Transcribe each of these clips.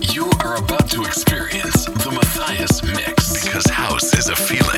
You are about to experience the Matthias mix because house is a feeling.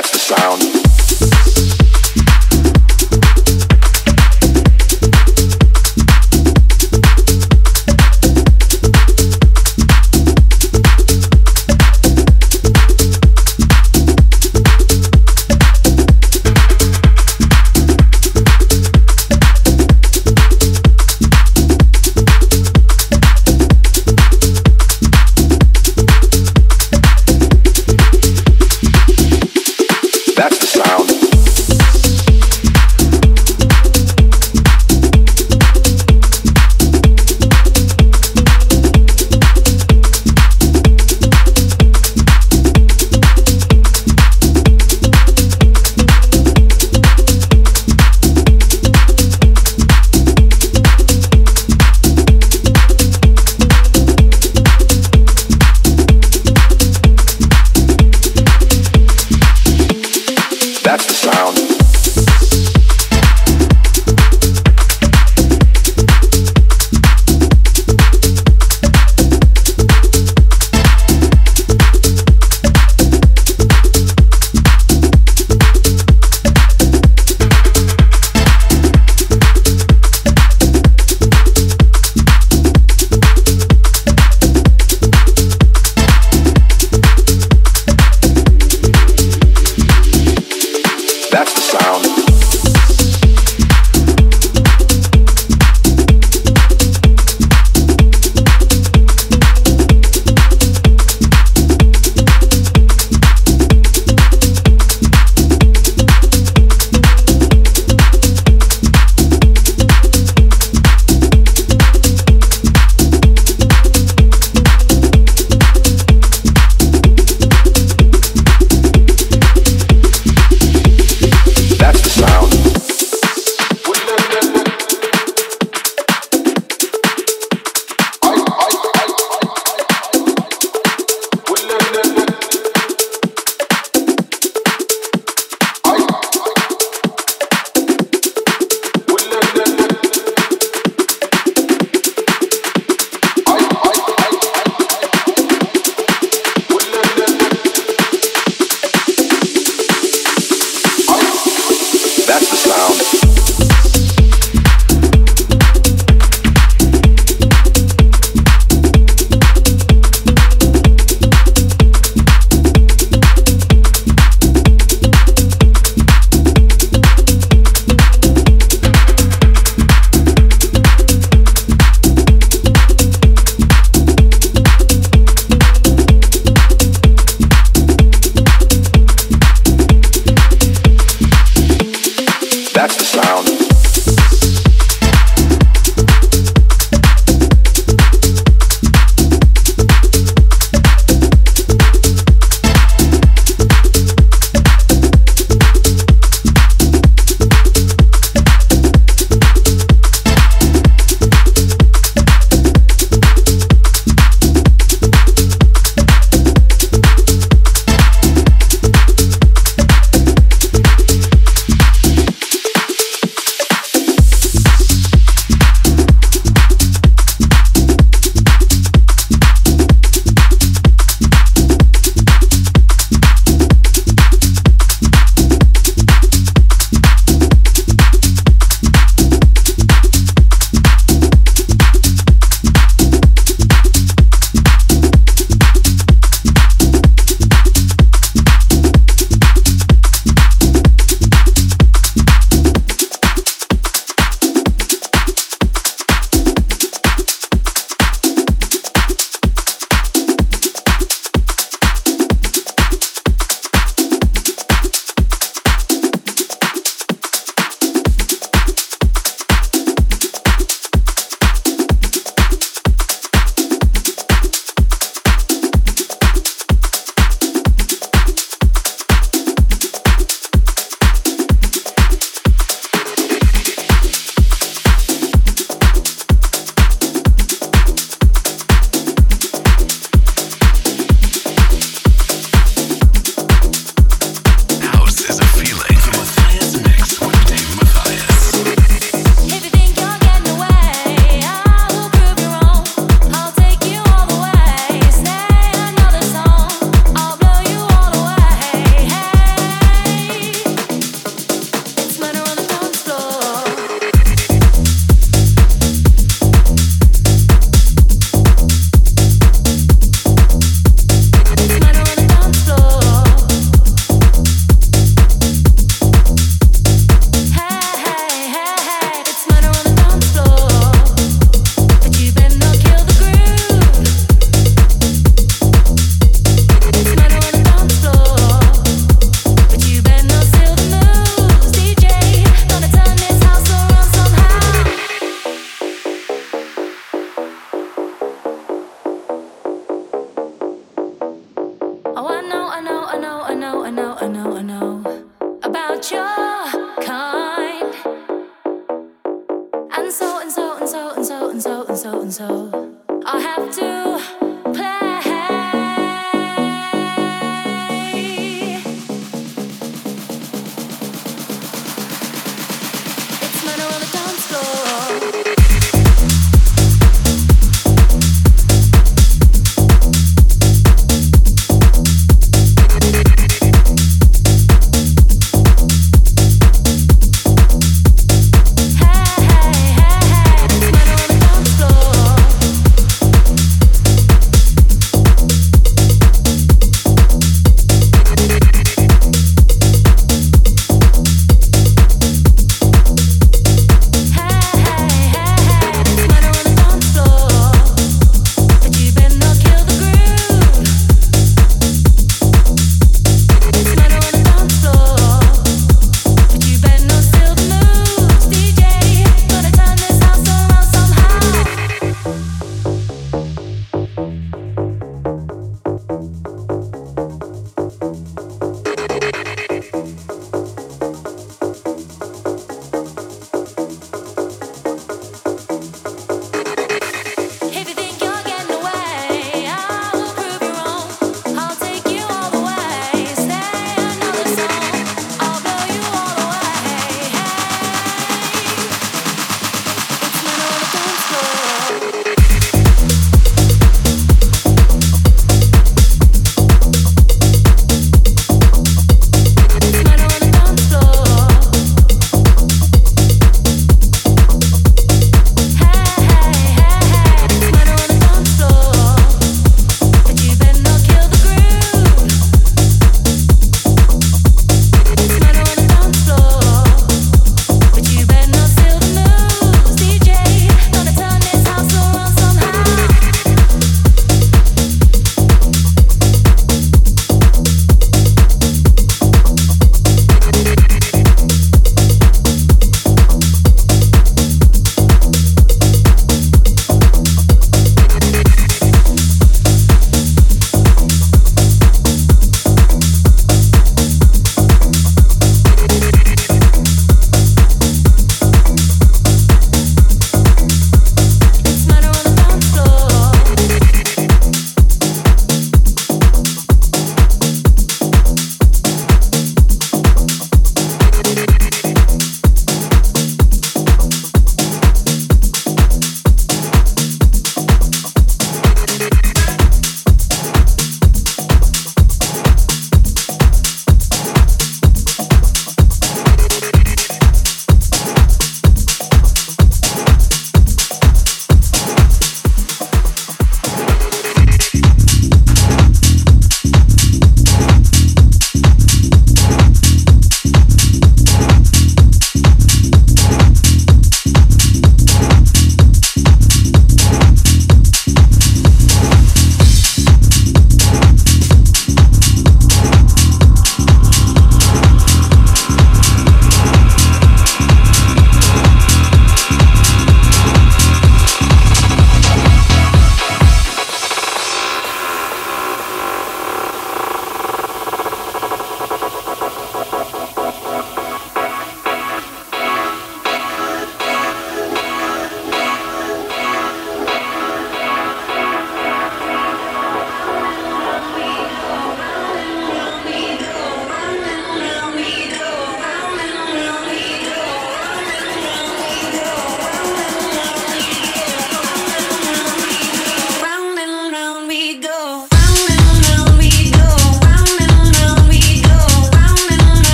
That's the sound.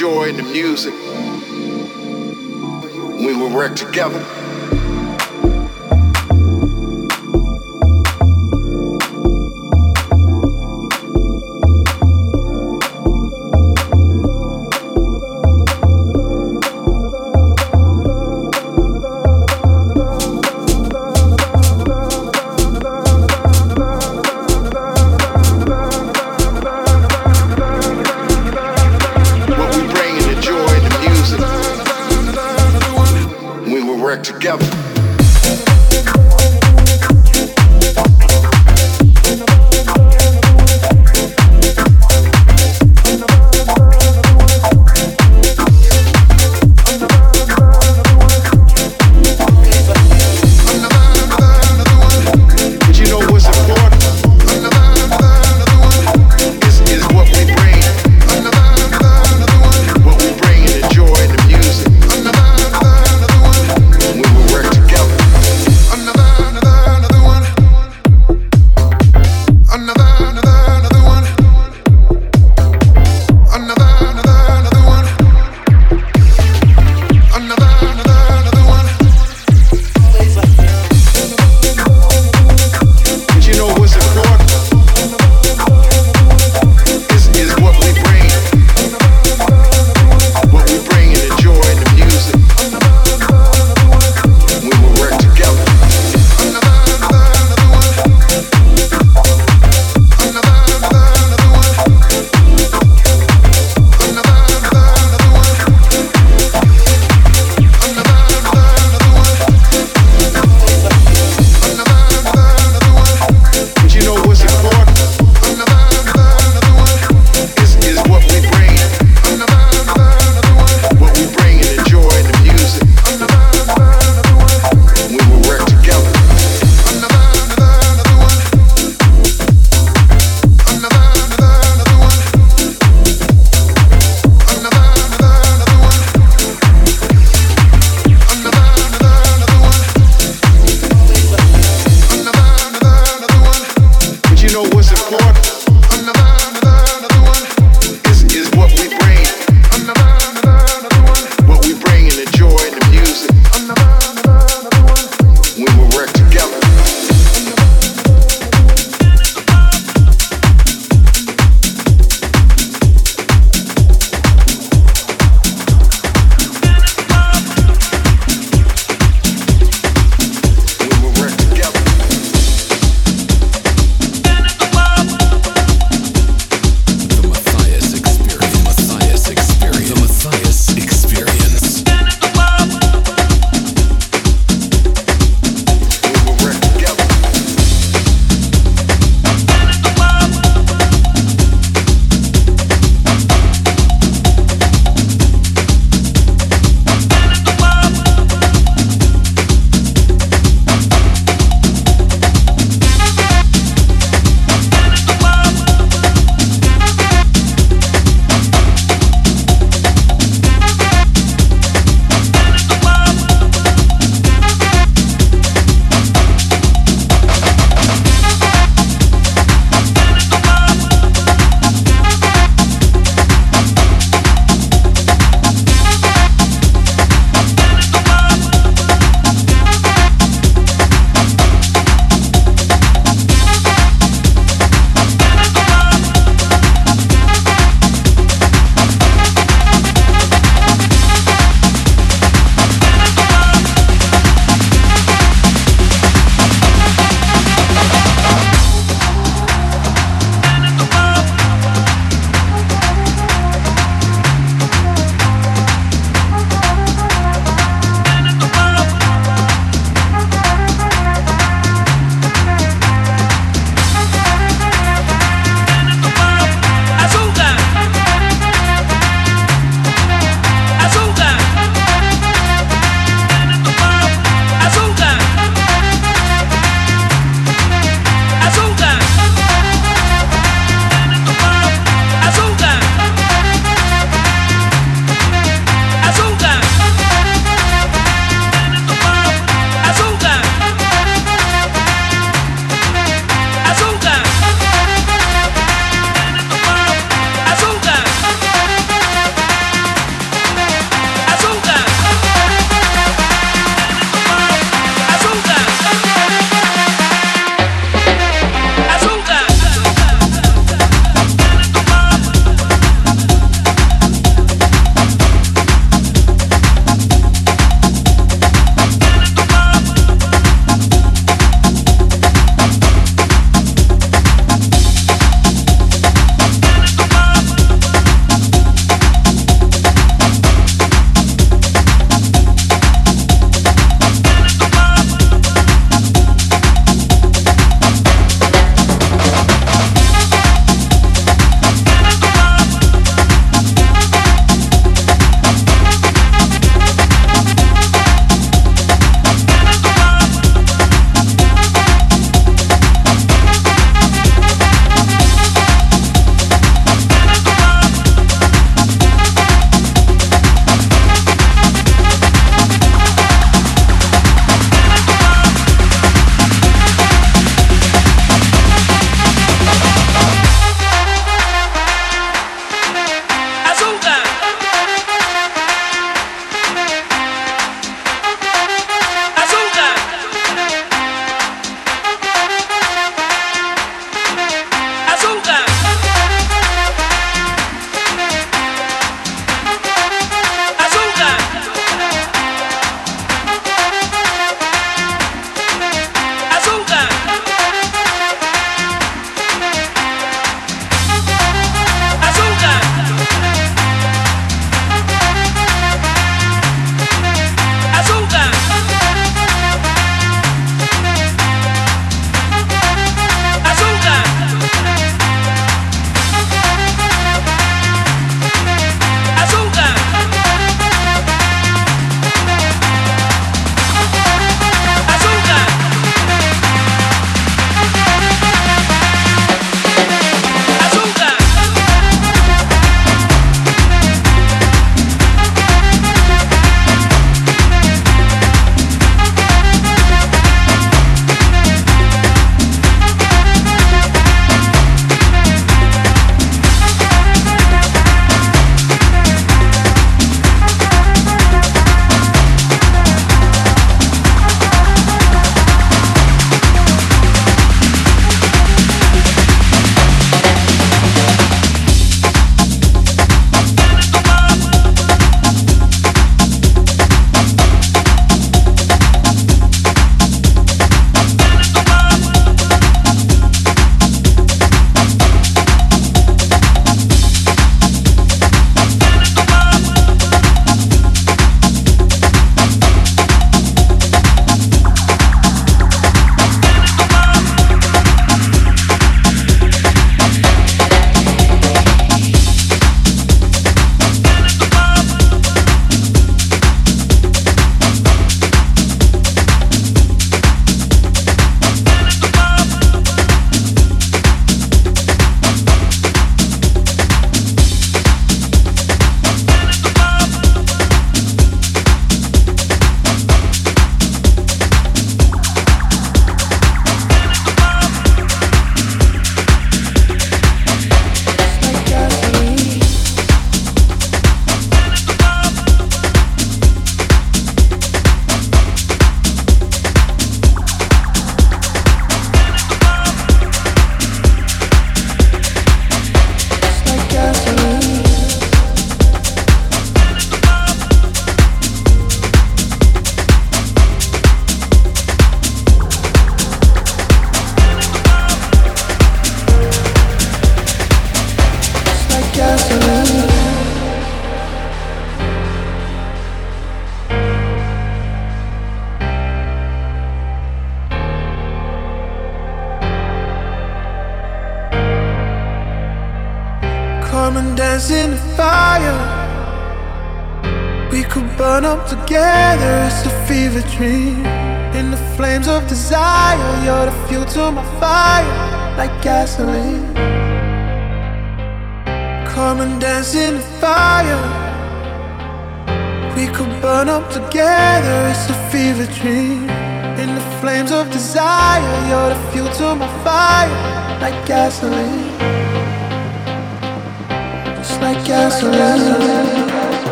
And the music. We will work together.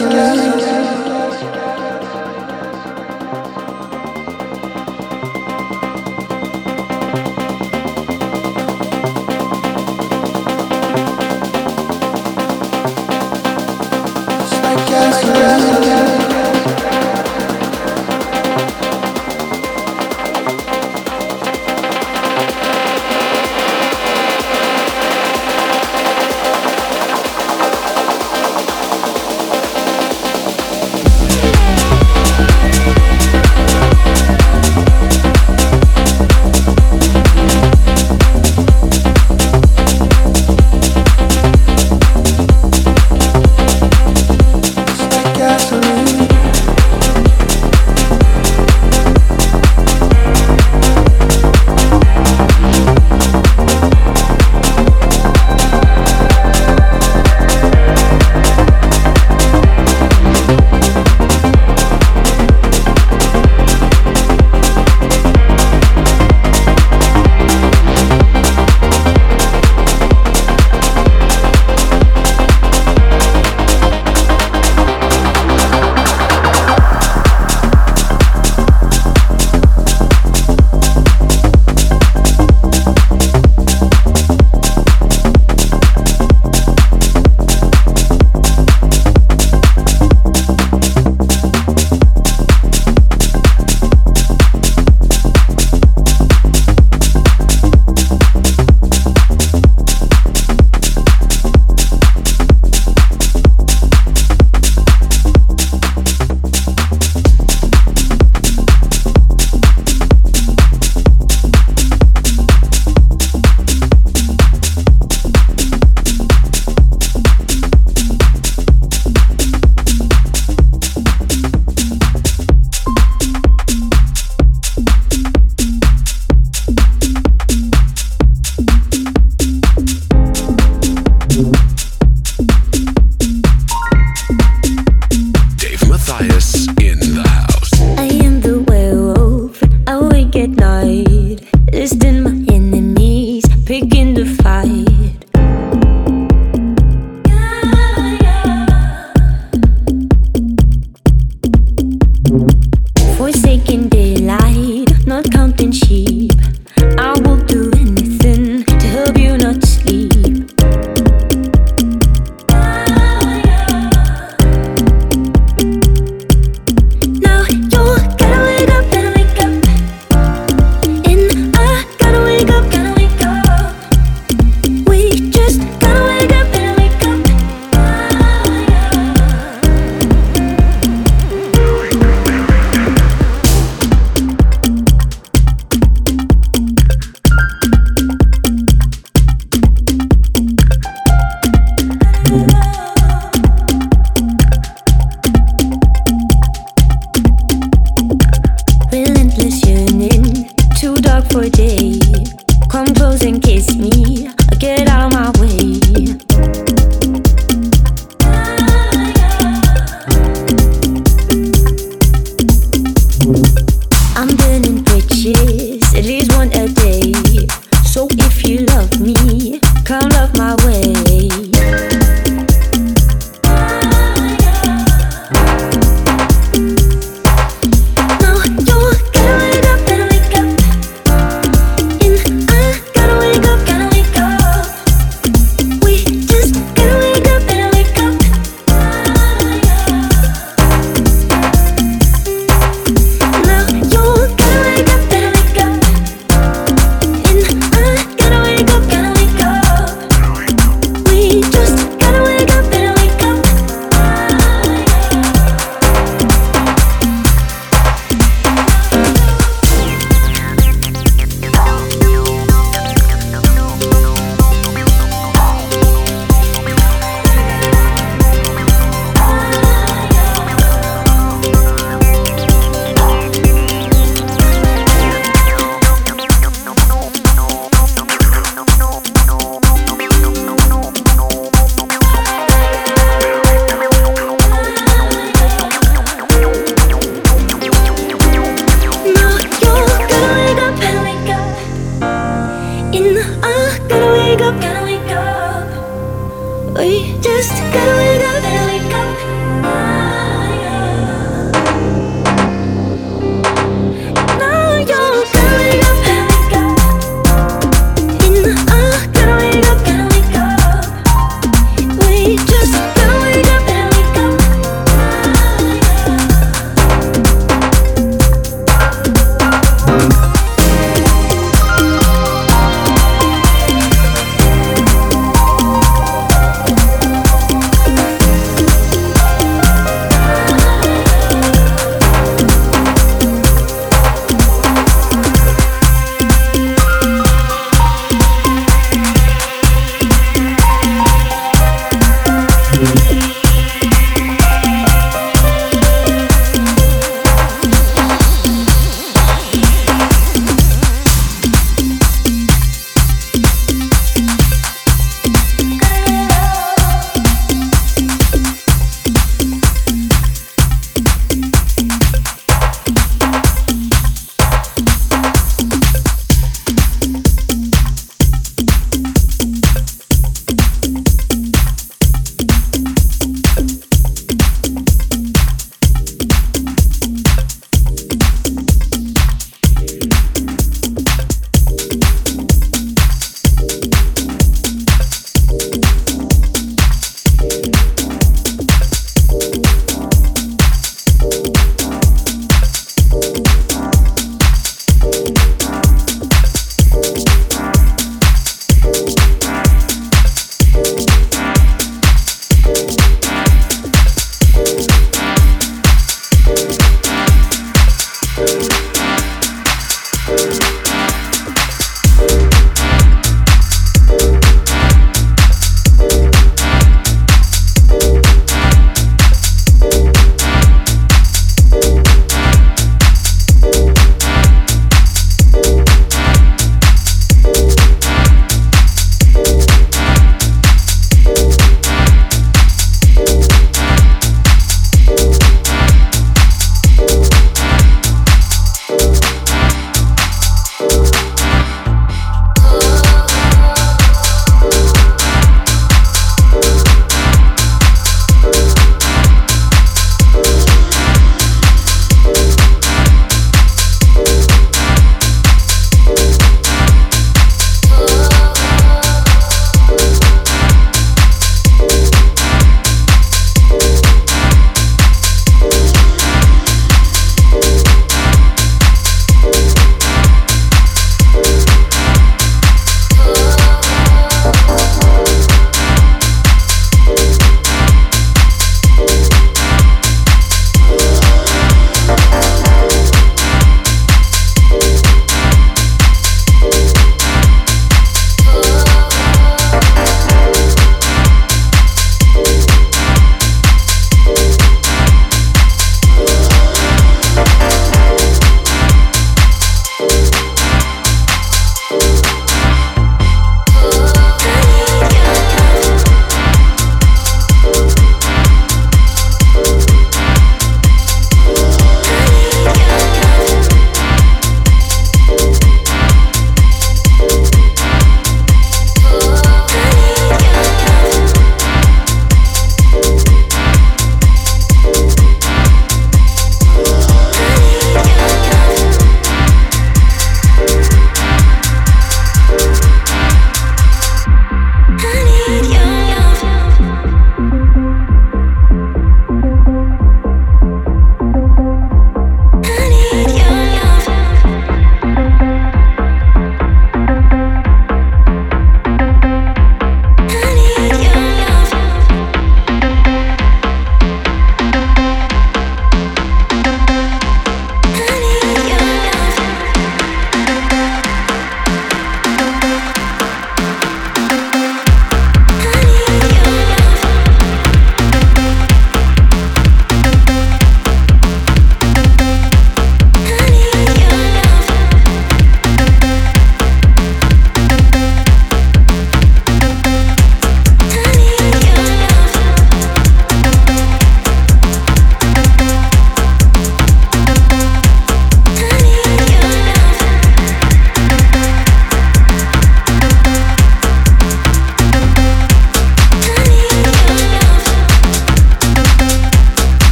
Like